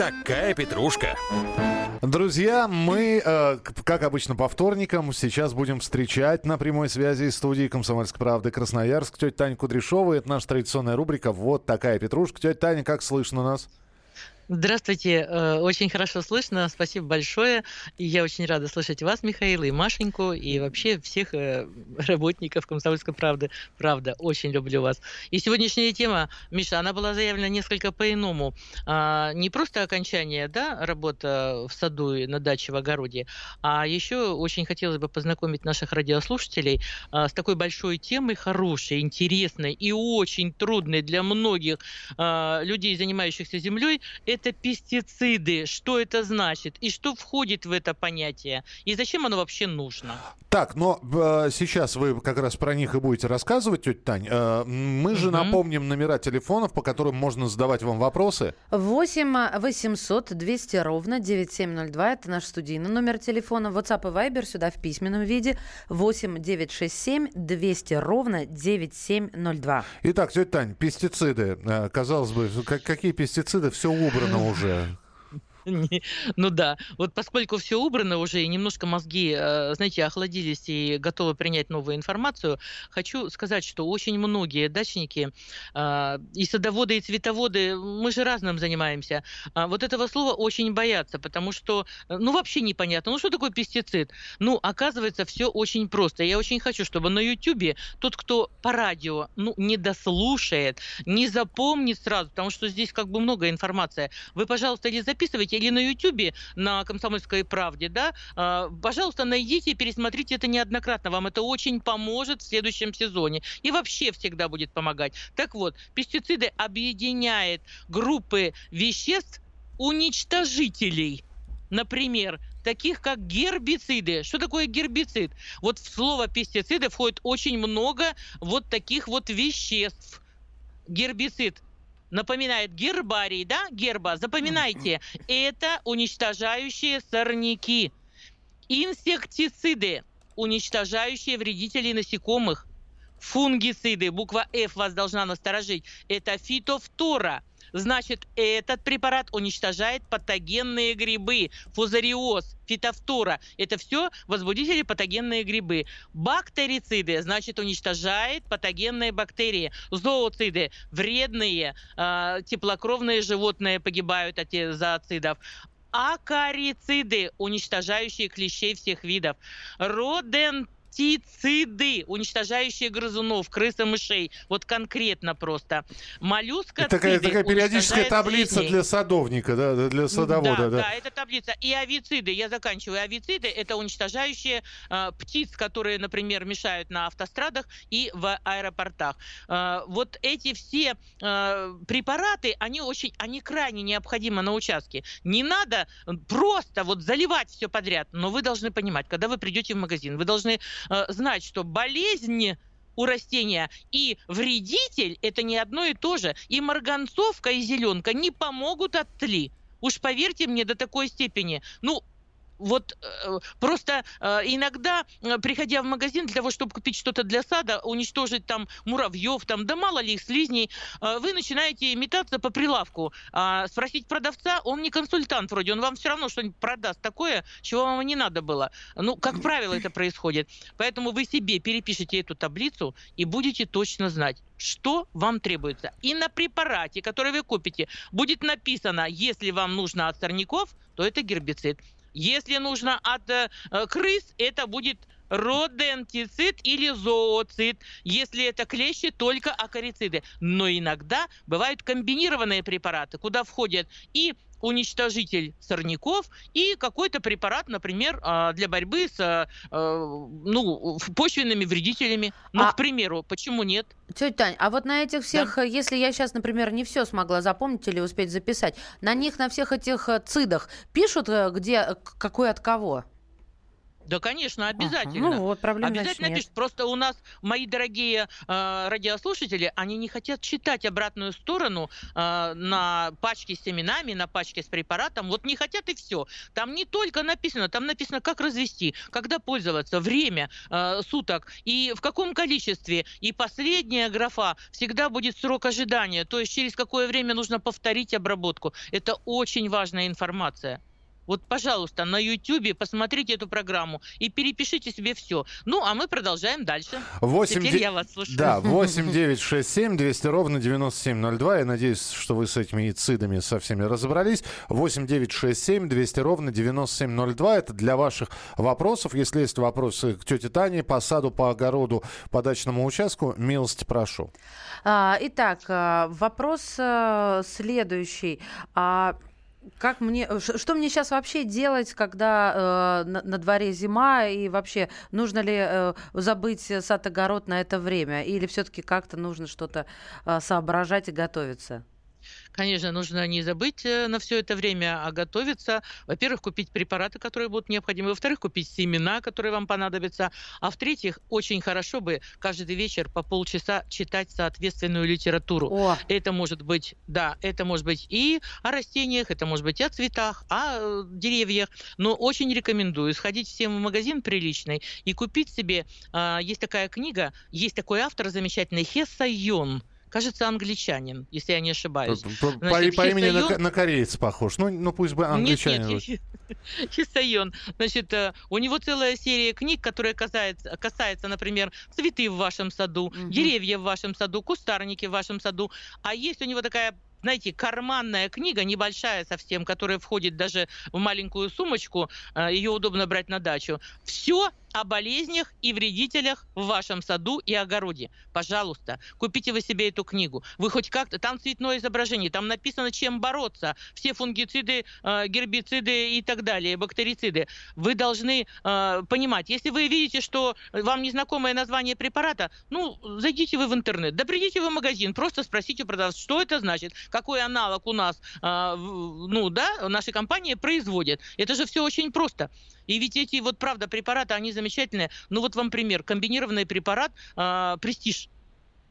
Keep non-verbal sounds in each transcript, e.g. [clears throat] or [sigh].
такая петрушка. Друзья, мы, э, как обычно, по вторникам сейчас будем встречать на прямой связи из студии «Комсомольской правды» Красноярск тетя Таня Кудряшова. Это наша традиционная рубрика «Вот такая петрушка». Тетя Таня, как слышно нас? Здравствуйте, э, очень хорошо слышно, спасибо большое. И я очень рада слышать вас, Михаил, и Машеньку, и вообще всех э, работников «Комсомольской правды». Правда, очень люблю вас. И сегодняшняя тема, Миша, она была заявлена несколько по-иному. А, не просто окончание, да, работа в саду и на даче, в огороде, а еще очень хотелось бы познакомить наших радиослушателей а, с такой большой темой, хорошей, интересной и очень трудной для многих а, людей, занимающихся землей – это пестициды, что это значит и что входит в это понятие и зачем оно вообще нужно. Так, но э, сейчас вы как раз про них и будете рассказывать, тетя Тань. Э, мы же угу. напомним номера телефонов, по которым можно задавать вам вопросы. 8 800 200 ровно 9702. Это наш студийный номер телефона. WhatsApp и Viber сюда в письменном виде. 8 967 200 ровно 9702. Итак, тетя Тань, пестициды. Э, казалось бы, какие пестициды? Все убрано убрано уже. Ну да, вот поскольку все убрано уже и немножко мозги, э, знаете, охладились и готовы принять новую информацию, хочу сказать, что очень многие дачники э, и садоводы, и цветоводы, мы же разным занимаемся, а вот этого слова очень боятся, потому что, э, ну вообще непонятно, ну что такое пестицид? Ну, оказывается, все очень просто. Я очень хочу, чтобы на YouTube тот, кто по радио, ну, не дослушает, не запомнит сразу, потому что здесь как бы много информации. Вы, пожалуйста, или записывайте, или на Ютубе, на «Комсомольской правде», да, а, пожалуйста, найдите и пересмотрите это неоднократно. Вам это очень поможет в следующем сезоне. И вообще всегда будет помогать. Так вот, пестициды объединяют группы веществ уничтожителей. Например, таких как гербициды. Что такое гербицид? Вот в слово пестициды входит очень много вот таких вот веществ. Гербицид напоминает гербарий, да, герба, запоминайте, это уничтожающие сорняки. Инсектициды, уничтожающие вредителей насекомых. Фунгициды, буква F вас должна насторожить, это фитофтора – Значит, этот препарат уничтожает патогенные грибы, фузариоз, фитофтора. Это все возбудители патогенные грибы. Бактерициды, значит, уничтожает патогенные бактерии. Зооциды, вредные, э, теплокровные животные погибают от зооцидов акарициды, уничтожающие клещей всех видов, родент пестициды, уничтожающие грызунов, крыс и мышей. Вот конкретно просто. Моллюска Такая, такая периодическая таблица жизней. для садовника, да, для садовода. Да, да, да, это таблица. И авициды, я заканчиваю. Авициды – это уничтожающие э, птиц, которые, например, мешают на автострадах и в аэропортах. Э, вот эти все э, препараты, они очень, они крайне необходимы на участке. Не надо просто вот заливать все подряд, но вы должны понимать, когда вы придете в магазин, вы должны знать, что болезнь у растения и вредитель – это не одно и то же. И марганцовка, и зеленка не помогут от тли. Уж поверьте мне до такой степени. Ну, вот э, просто э, иногда, э, приходя в магазин для того, чтобы купить что-то для сада, уничтожить там муравьев, там, да мало ли их слизней, вы начинаете метаться по прилавку. А спросить продавца, он не консультант вроде, он вам все равно что-нибудь продаст такое, чего вам не надо было. Ну, как правило, это происходит. Поэтому вы себе перепишите эту таблицу и будете точно знать, что вам требуется. И на препарате, который вы купите, будет написано, если вам нужно от сорняков, то это гербицид. Если нужно от э, крыс, это будет родентицид или зооцид. Если это клещи, только акарициды. Но иногда бывают комбинированные препараты, куда входят и уничтожитель сорняков и какой-то препарат, например, а, для борьбы с а, ну, почвенными вредителями. Ну, а... к примеру, почему нет? Тетя Тань, а вот на этих всех, да. если я сейчас, например, не все смогла запомнить или успеть записать, на них, на всех этих э, цидах пишут, э, где, какой от кого? Да, конечно, обязательно. Ага. Ну вот, проблем Обязательно нет. пишут. Просто у нас мои дорогие э, радиослушатели, они не хотят читать обратную сторону э, на пачке с семенами, на пачке с препаратом. Вот не хотят и все. Там не только написано, там написано, как развести, когда пользоваться, время э, суток и в каком количестве. И последняя графа всегда будет срок ожидания, то есть через какое время нужно повторить обработку. Это очень важная информация. Вот, пожалуйста, на YouTube посмотрите эту программу и перепишите себе все. Ну, а мы продолжаем дальше. 8 Теперь я вас слушаю. Да, 8 9 6 7 200 ровно 9702. Я надеюсь, что вы с этими яцидами со всеми разобрались. 8 9 6 7 200 ровно 9702. Это для ваших вопросов. Если есть вопросы к тете Тане по саду, по огороду, по дачному участку, милости прошу. А, итак, а, вопрос а, следующий. Как мне, э, что мне сейчас вообще делать, когда э, на, на дворе зима, и вообще нужно ли э, забыть сад-огород на это время, или все-таки как-то нужно что-то э, соображать и готовиться? Конечно, нужно не забыть э, на все это время, а готовиться. Во-первых, купить препараты, которые будут необходимы. Во-вторых, купить семена, которые вам понадобятся. А в-третьих, очень хорошо бы каждый вечер по полчаса читать соответственную литературу. О. Это может быть, да, это может быть и о растениях, это может быть и о цветах, о э, деревьях. Но очень рекомендую сходить всем в магазин приличный и купить себе. Э, есть такая книга, есть такой автор замечательный Хесса Йон кажется, англичанин, если я не ошибаюсь. По, Значит, по имени на, на корейца похож. Ну, ну пусть бы англичанин. Нет, нет, [laughs] Хисайон. Значит, э, у него целая серия книг, которая касается, касается например, цветы в вашем саду, угу. деревья в вашем саду, кустарники в вашем саду. А есть у него такая знаете, карманная книга, небольшая совсем, которая входит даже в маленькую сумочку, э, ее удобно брать на дачу. Все о болезнях и вредителях в вашем саду и огороде. Пожалуйста, купите вы себе эту книгу. Вы хоть как-то... Там цветное изображение, там написано, чем бороться. Все фунгициды, э, гербициды и так далее, бактерициды. Вы должны э, понимать, если вы видите, что вам незнакомое название препарата, ну, зайдите вы в интернет, да придите вы в магазин, просто спросите продавца, что это значит, какой аналог у нас, э, ну, да, нашей компании производит. Это же все очень просто. И ведь эти вот, правда, препараты, они замечательные. Ну вот вам пример. Комбинированный препарат э, «Престиж».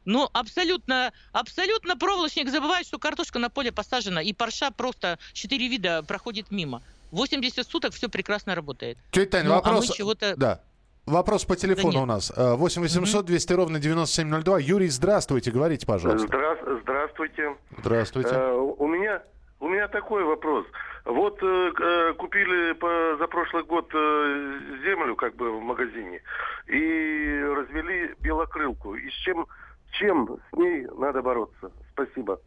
Ну, абсолютно, абсолютно проволочник забывает, что картошка на поле посажена, и парша просто четыре вида проходит мимо. 80 суток все прекрасно работает. Тетя Таня, ну, вопрос... А чего-то... Да. Вопрос по телефону да у нас. 8 800 200 ровно 9702. Юрий, здравствуйте, говорите, пожалуйста. Здра... Здравствуйте. Здравствуйте. Uh, у меня меня такой вопрос. Вот э, э, купили по, за прошлый год э, землю как бы в магазине и развели белокрылку. И с чем, чем с ней надо бороться? Спасибо.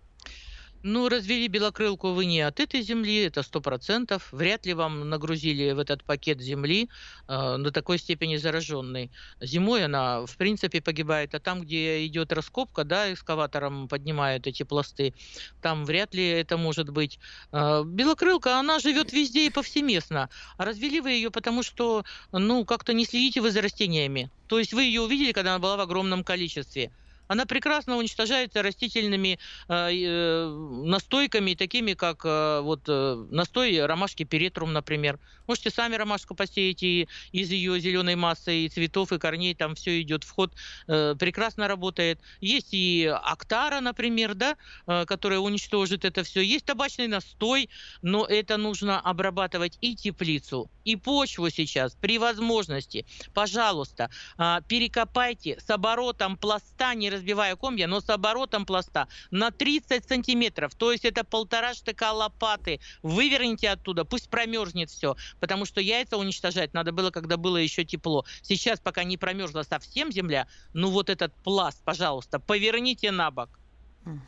Ну, развели белокрылку вы не от этой земли, это сто процентов. Вряд ли вам нагрузили в этот пакет земли э, до такой степени зараженной. Зимой она, в принципе, погибает, а там, где идет раскопка, да, экскаватором поднимают эти пласты, там вряд ли это может быть. Э, белокрылка, она живет везде и повсеместно. А развели вы ее, потому что, ну, как-то не следите вы за растениями. То есть вы ее увидели, когда она была в огромном количестве. Она прекрасно уничтожается растительными э, э, настойками, такими как э, вот э, настой ромашки перетрум, например. Можете сами ромашку посеять и из ее зеленой массы и цветов и корней там все идет вход, э, прекрасно работает. Есть и актара, например, да, э, которая уничтожит это все. Есть табачный настой, но это нужно обрабатывать и теплицу, и почву сейчас при возможности. Пожалуйста, э, перекопайте с оборотом пласта не разбивая комья, но с оборотом пласта на 30 сантиметров. То есть это полтора штыка лопаты. Выверните оттуда, пусть промерзнет все. Потому что яйца уничтожать надо было, когда было еще тепло. Сейчас, пока не промерзла совсем земля, ну вот этот пласт, пожалуйста, поверните на бок.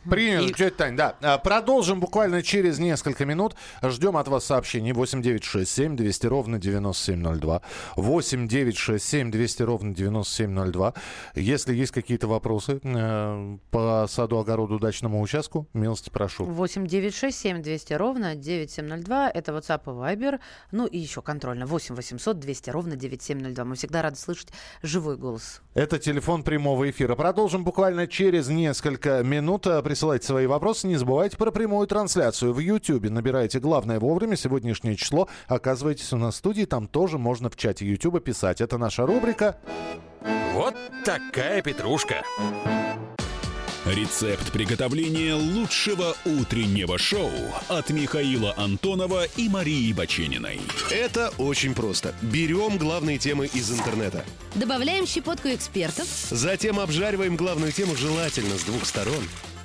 Принято, и... тетя Тань, да. А, продолжим буквально через несколько минут. Ждем от вас сообщений 8967 200 ровно 9702. 8967 200 ровно 9702. Если есть какие-то вопросы э, по саду, огороду, дачному участку, милости прошу. 8967 200 ровно 9702. Это WhatsApp и Viber. Ну и еще контрольно. 8 800 200 ровно 9702. Мы всегда рады слышать живой голос. Это телефон прямого эфира. Продолжим буквально через несколько минут. Присылайте свои вопросы. Не забывайте про прямую трансляцию в YouTube. Набирайте «Главное вовремя». Сегодняшнее число. Оказывайтесь у нас в студии. Там тоже можно в чате YouTube писать. Это наша рубрика. Вот такая петрушка. Рецепт приготовления лучшего утреннего шоу от Михаила Антонова и Марии Бачениной. Это очень просто. Берем главные темы из интернета. Добавляем щепотку экспертов. Затем обжариваем главную тему желательно с двух сторон.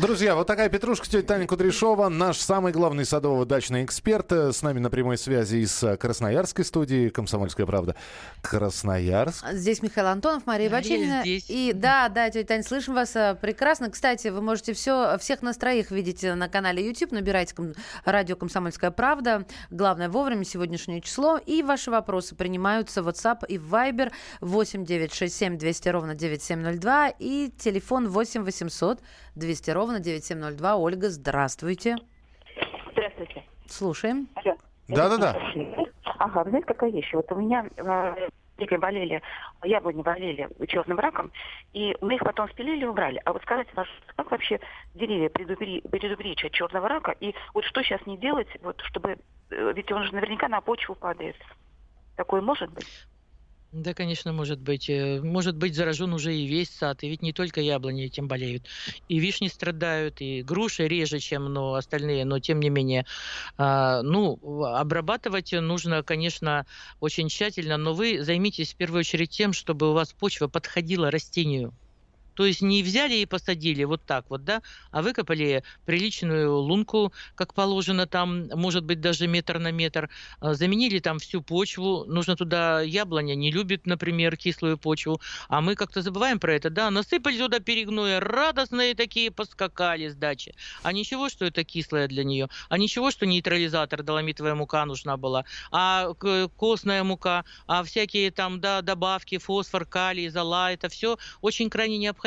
Друзья, вот такая петрушка, тетя Таня Кудряшова, наш самый главный садово-дачный эксперт. э, С нами на прямой связи из э, Красноярской студии «Комсомольская правда». Красноярск. Здесь Михаил Антонов, Мария здесь. И да, да, тетя Тань, слышим вас э, прекрасно. Кстати, вы можете все, всех нас троих видеть на канале YouTube. Набирайте радио «Комсомольская правда». Главное вовремя, сегодняшнее число. И ваши вопросы принимаются в WhatsApp и в Viber 8 967 200 ровно 9702 и телефон 8 800 200 ровно 9702. Ольга, здравствуйте. Здравствуйте. Слушаем. Алло. Да-да-да. Ага, вы знаете, какая вещь? Вот у меня э, дети болели, яблони болели черным раком, и мы их потом спилили и убрали. А вот скажите, как вообще деревья предупредить от черного рака? И вот что сейчас не делать, вот чтобы... э, Ведь он же наверняка на почву падает. Такое может быть? Да, конечно, может быть. Э, Может быть заражен уже и весь сад. И ведь не только яблони этим болеют. И вишни страдают, и груши реже, чем ну, остальные, но тем не менее. а, ну, обрабатывать нужно, конечно, очень тщательно, но вы займитесь в первую очередь тем, чтобы у вас почва подходила растению. То есть не взяли и посадили вот так вот, да, а выкопали приличную лунку, как положено там, может быть, даже метр на метр, а, заменили там всю почву, нужно туда яблоня, не любит, например, кислую почву, а мы как-то забываем про это, да, насыпали туда перегноя, радостные такие поскакали с дачи, а ничего, что это кислое для нее, а ничего, что нейтрализатор, доломитовая мука нужна была, а костная мука, а всякие там, да, добавки, фосфор, калий, зола, это все очень крайне необходимо.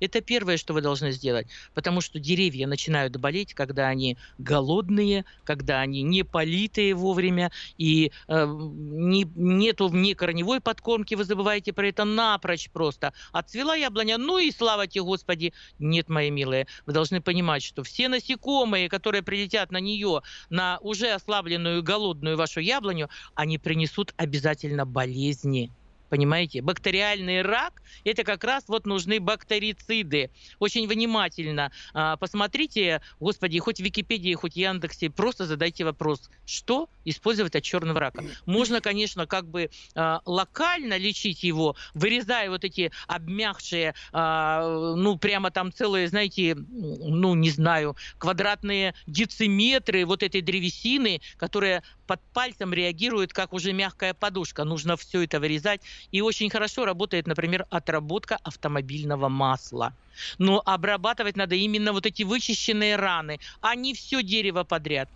Это первое, что вы должны сделать, потому что деревья начинают болеть, когда они голодные, когда они не политые вовремя, и э, не, нету вне корневой подкормки, вы забываете про это напрочь просто. Отцвела яблоня, ну и слава тебе, Господи, нет, мои милые. Вы должны понимать, что все насекомые, которые прилетят на нее, на уже ослабленную голодную вашу яблоню, они принесут обязательно болезни. Понимаете? Бактериальный рак – это как раз вот нужны бактерициды. Очень внимательно а, посмотрите, господи, хоть в Википедии, хоть в Яндексе, просто задайте вопрос, что использовать от черного рака. Можно, конечно, как бы а, локально лечить его, вырезая вот эти обмякшие, а, ну, прямо там целые, знаете, ну, не знаю, квадратные дециметры вот этой древесины, которая под пальцем реагирует как уже мягкая подушка. Нужно все это вырезать. И очень хорошо работает, например, отработка автомобильного масла. Но обрабатывать надо именно вот эти вычищенные раны, а не все дерево подряд.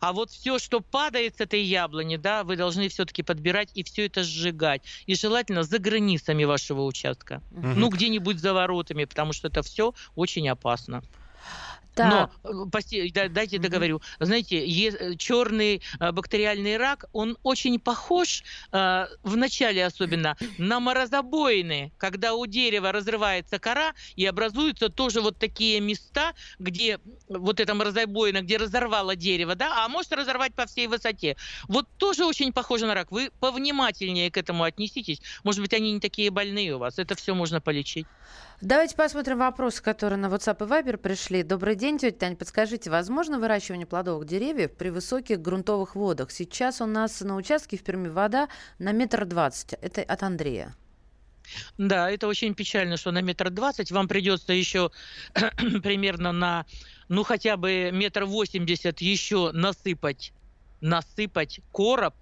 А вот все, что падает с этой яблони, да, вы должны все-таки подбирать и все это сжигать. И желательно за границами вашего участка. Мгм. Ну, где-нибудь за воротами, потому что это все очень опасно. Так. Но, э, да- дайте договорю. Знаете, черный бактериальный рак, он очень похож, э, в начале особенно, на морозобоины, когда у дерева разрывается кора и образуются тоже вот такие места, где вот это морозобоина, где разорвало дерево, да, а может разорвать по всей высоте. Вот тоже очень похоже на рак. Вы повнимательнее к этому отнеситесь. Может быть, они не такие больные у вас. Это все можно полечить. Давайте посмотрим вопросы, которые на WhatsApp и Viber пришли. Добрый день, тетя Таня. Подскажите, возможно выращивание плодовых деревьев при высоких грунтовых водах? Сейчас у нас на участке в Перми вода на метр двадцать. Это от Андрея. Да, это очень печально, что на метр двадцать вам придется еще [clears throat] примерно на, ну хотя бы метр восемьдесят еще насыпать, насыпать короб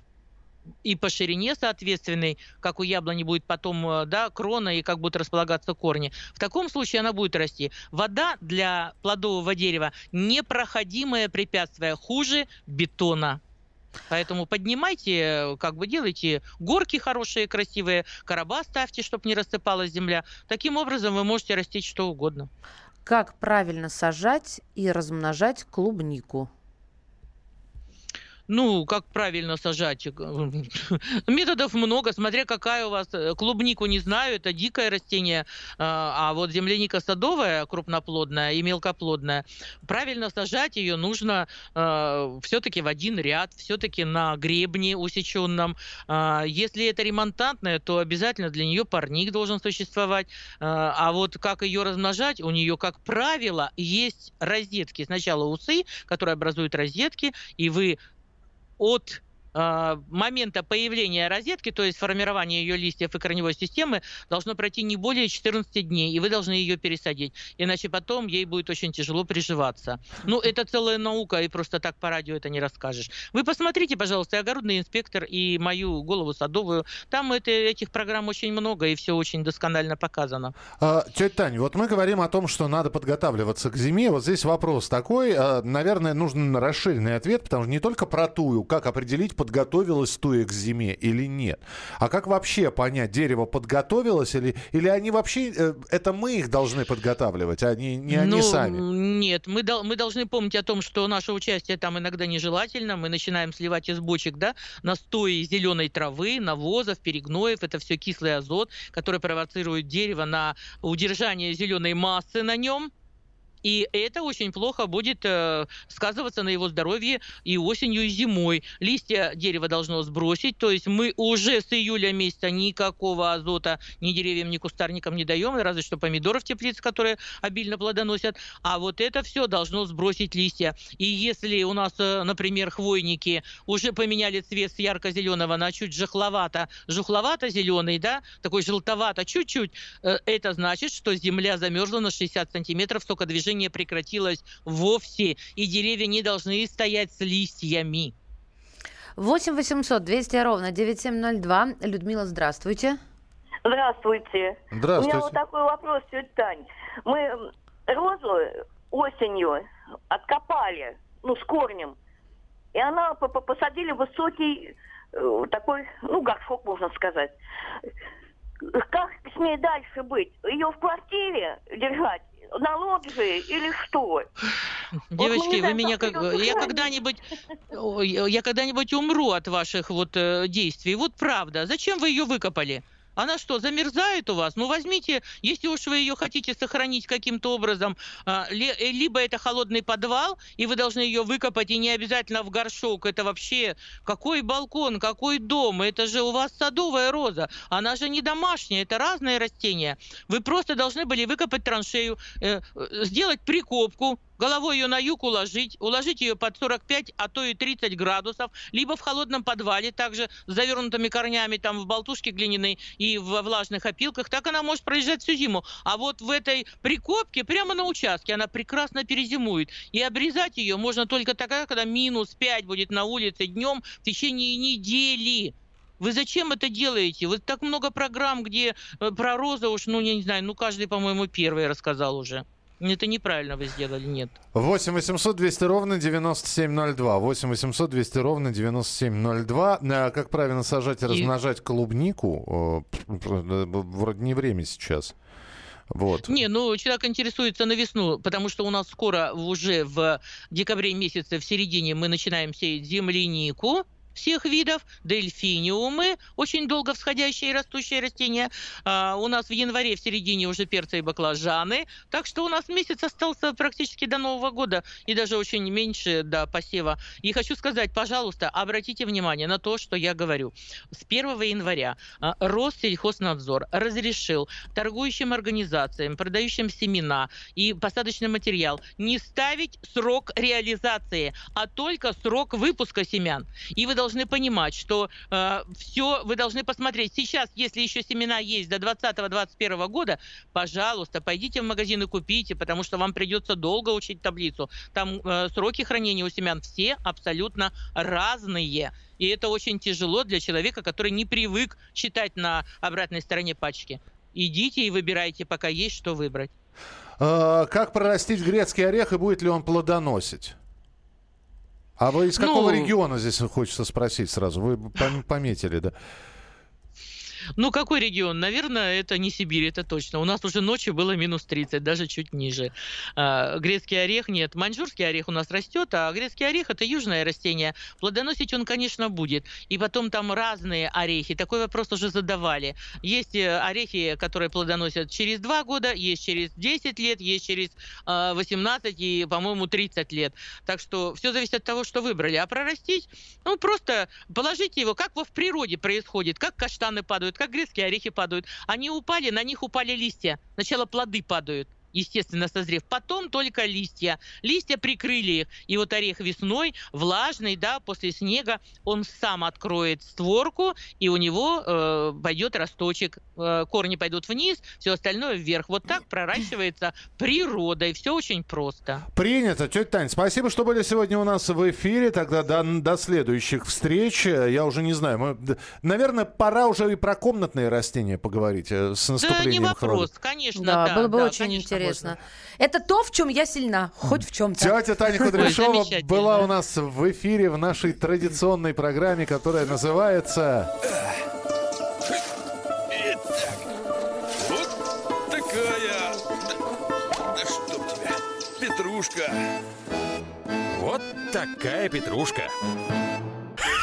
и по ширине соответственной, как у яблони будет потом, э, да, крона и как будут располагаться корни. В таком случае она будет расти. Вода для плодового дерева непроходимое препятствие, хуже бетона. Поэтому поднимайте, как бы делайте горки хорошие, красивые, короба ставьте, чтобы не рассыпалась земля. Таким образом вы можете растить что угодно. Как правильно сажать и размножать клубнику? Ну, как правильно сажать? [laughs] Методов много, смотря какая у вас. Э, клубнику не знаю, это дикое растение. А, а вот земляника садовая, крупноплодная и мелкоплодная, правильно сажать ее нужно э, все-таки в один ряд, все-таки на гребне усеченном. Э, если это ремонтантная, то обязательно для нее парник должен существовать. Э, а вот как ее размножать, у нее, как правило, есть розетки. Сначала усы, которые образуют розетки, и вы от а, момента появления розетки, то есть формирования ее листьев и корневой системы, должно пройти не более 14 дней, и вы должны ее пересадить. Иначе потом ей будет очень тяжело приживаться. Ну, [laughs] это целая наука, и просто так по радио это не расскажешь. Вы посмотрите, пожалуйста, «Огородный инспектор» и мою голову садовую. Там это, этих программ очень много, и все очень досконально показано. А, тетя Таня, вот мы говорим о том, что надо подготавливаться к зиме. Вот здесь вопрос такой. А, наверное, нужен расширенный ответ, потому что не только про тую, как определить, подготовилось туя к зиме или нет. А как вообще понять, дерево подготовилось или, или они вообще, э, это мы их должны подготавливать, а не, не они ну, сами? Нет, мы, мы должны помнить о том, что наше участие там иногда нежелательно. Мы начинаем сливать из бочек да, настои зеленой травы, навозов, перегноев. Это все кислый азот, который провоцирует дерево на удержание зеленой массы на нем и это очень плохо будет э, сказываться на его здоровье и осенью, и зимой. Листья дерева должно сбросить, то есть мы уже с июля месяца никакого азота ни деревьям, ни кустарникам не даем, разве что помидоров теплиц, которые обильно плодоносят. А вот это все должно сбросить листья. И если у нас, э, например, хвойники уже поменяли цвет с ярко-зеленого на чуть жухловато, жухловато-зеленый, да, такой желтовато чуть-чуть, э, это значит, что земля замерзла на 60 сантиметров, столько движения движение прекратилось вовсе, и деревья не должны стоять с листьями. 8 800 200 ровно 9702. Людмила, здравствуйте. Здравствуйте. Здравствуйте. У меня вот такой вопрос, тетя Тань. Мы розу осенью откопали, ну, с корнем. И она посадили высокий э, такой, ну, горшок, можно сказать. Как с ней дальше быть? Ее в квартире держать на лоджии или что? Девочки, вот вы меня как... Я когда-нибудь... Я когда-нибудь умру от ваших вот э, действий. Вот правда. Зачем вы ее выкопали? Она что, замерзает у вас? Ну, возьмите, если уж вы ее хотите сохранить каким-то образом, а, э, либо это холодный подвал, и вы должны ее выкопать, и не обязательно в горшок. Это вообще какой балкон, какой дом? Это же у вас садовая роза. Она же не домашняя, это разные растения. Вы просто должны были выкопать траншею, э, э, сделать прикопку, головой ее на юг уложить, уложить ее под 45, а то и 30 градусов, либо в холодном подвале, также с завернутыми корнями, там в болтушке глиняной и в влажных опилках, так она может проезжать всю зиму. А вот в этой прикопке, прямо на участке, она прекрасно перезимует. И обрезать ее можно только тогда, когда минус 5 будет на улице днем в течение недели. Вы зачем это делаете? Вот так много программ, где э, про розы уж, ну, я не знаю, ну, каждый, по-моему, первый рассказал уже. Это неправильно вы сделали, нет. 8 800 200 ровно 9702. 8 800 200 ровно 9702. А как правильно сажать и размножать клубнику? Вроде не время сейчас. Вот. Не, ну человек интересуется на весну, потому что у нас скоро уже в декабре месяце, в середине мы начинаем сеять землянику всех видов, дельфиниумы, очень долго всходящие и растущие растения. А, у нас в январе, в середине уже перцы и баклажаны. Так что у нас месяц остался практически до Нового года и даже очень меньше до посева. И хочу сказать, пожалуйста, обратите внимание на то, что я говорю. С 1 января а, Россельхознадзор разрешил торгующим организациям, продающим семена и посадочный материал не ставить срок реализации, а только срок выпуска семян. И вы должны понимать, что э, все, вы должны посмотреть. Сейчас, если еще семена есть до 2020-2021 года, пожалуйста, пойдите в магазин и купите, потому что вам придется долго учить таблицу. Там э, сроки хранения у семян все абсолютно разные. И это очень тяжело для человека, который не привык читать на обратной стороне пачки. Идите и выбирайте, пока есть что выбрать. А, как прорастить грецкий орех и будет ли он плодоносить? А вы из какого Ну- региона здесь хочется спросить сразу? Вы пом- пометили, да? Ну, какой регион? Наверное, это не Сибирь, это точно. У нас уже ночью было минус 30, даже чуть ниже. А, грецкий орех нет. Маньчжурский орех у нас растет, а грецкий орех это южное растение. Плодоносить он, конечно, будет. И потом там разные орехи. Такой вопрос уже задавали. Есть э, орехи, которые плодоносят через 2 года, есть через 10 лет, есть через э, 18 и, по-моему, 30 лет. Так что все зависит от того, что выбрали. А прорастить, ну, просто положите его, как во в природе происходит, как каштаны падают, как грецкие орехи падают. Они упали, на них упали листья. Сначала плоды падают естественно, созрев. Потом только листья. Листья прикрыли их. И вот орех весной, влажный, да, после снега, он сам откроет створку, и у него э, пойдет росточек. Э, корни пойдут вниз, все остальное вверх. Вот так проращивается природой. Все очень просто. Принято. Тетя Тань, спасибо, что были сегодня у нас в эфире. Тогда до, до следующих встреч. Я уже не знаю. Мы, наверное, пора уже и про комнатные растения поговорить э, с Да, наступлением не вопрос, холода. конечно. Да, Да, было бы да, очень конечно, интересно. Можно. Это то, в чем я сильна, хоть в чем-то. Тетя Таня Кудряшова была у нас в эфире в нашей традиционной программе, которая называется... Вот такая... Да, да чтоб тебя, Петрушка. Вот такая петрушка.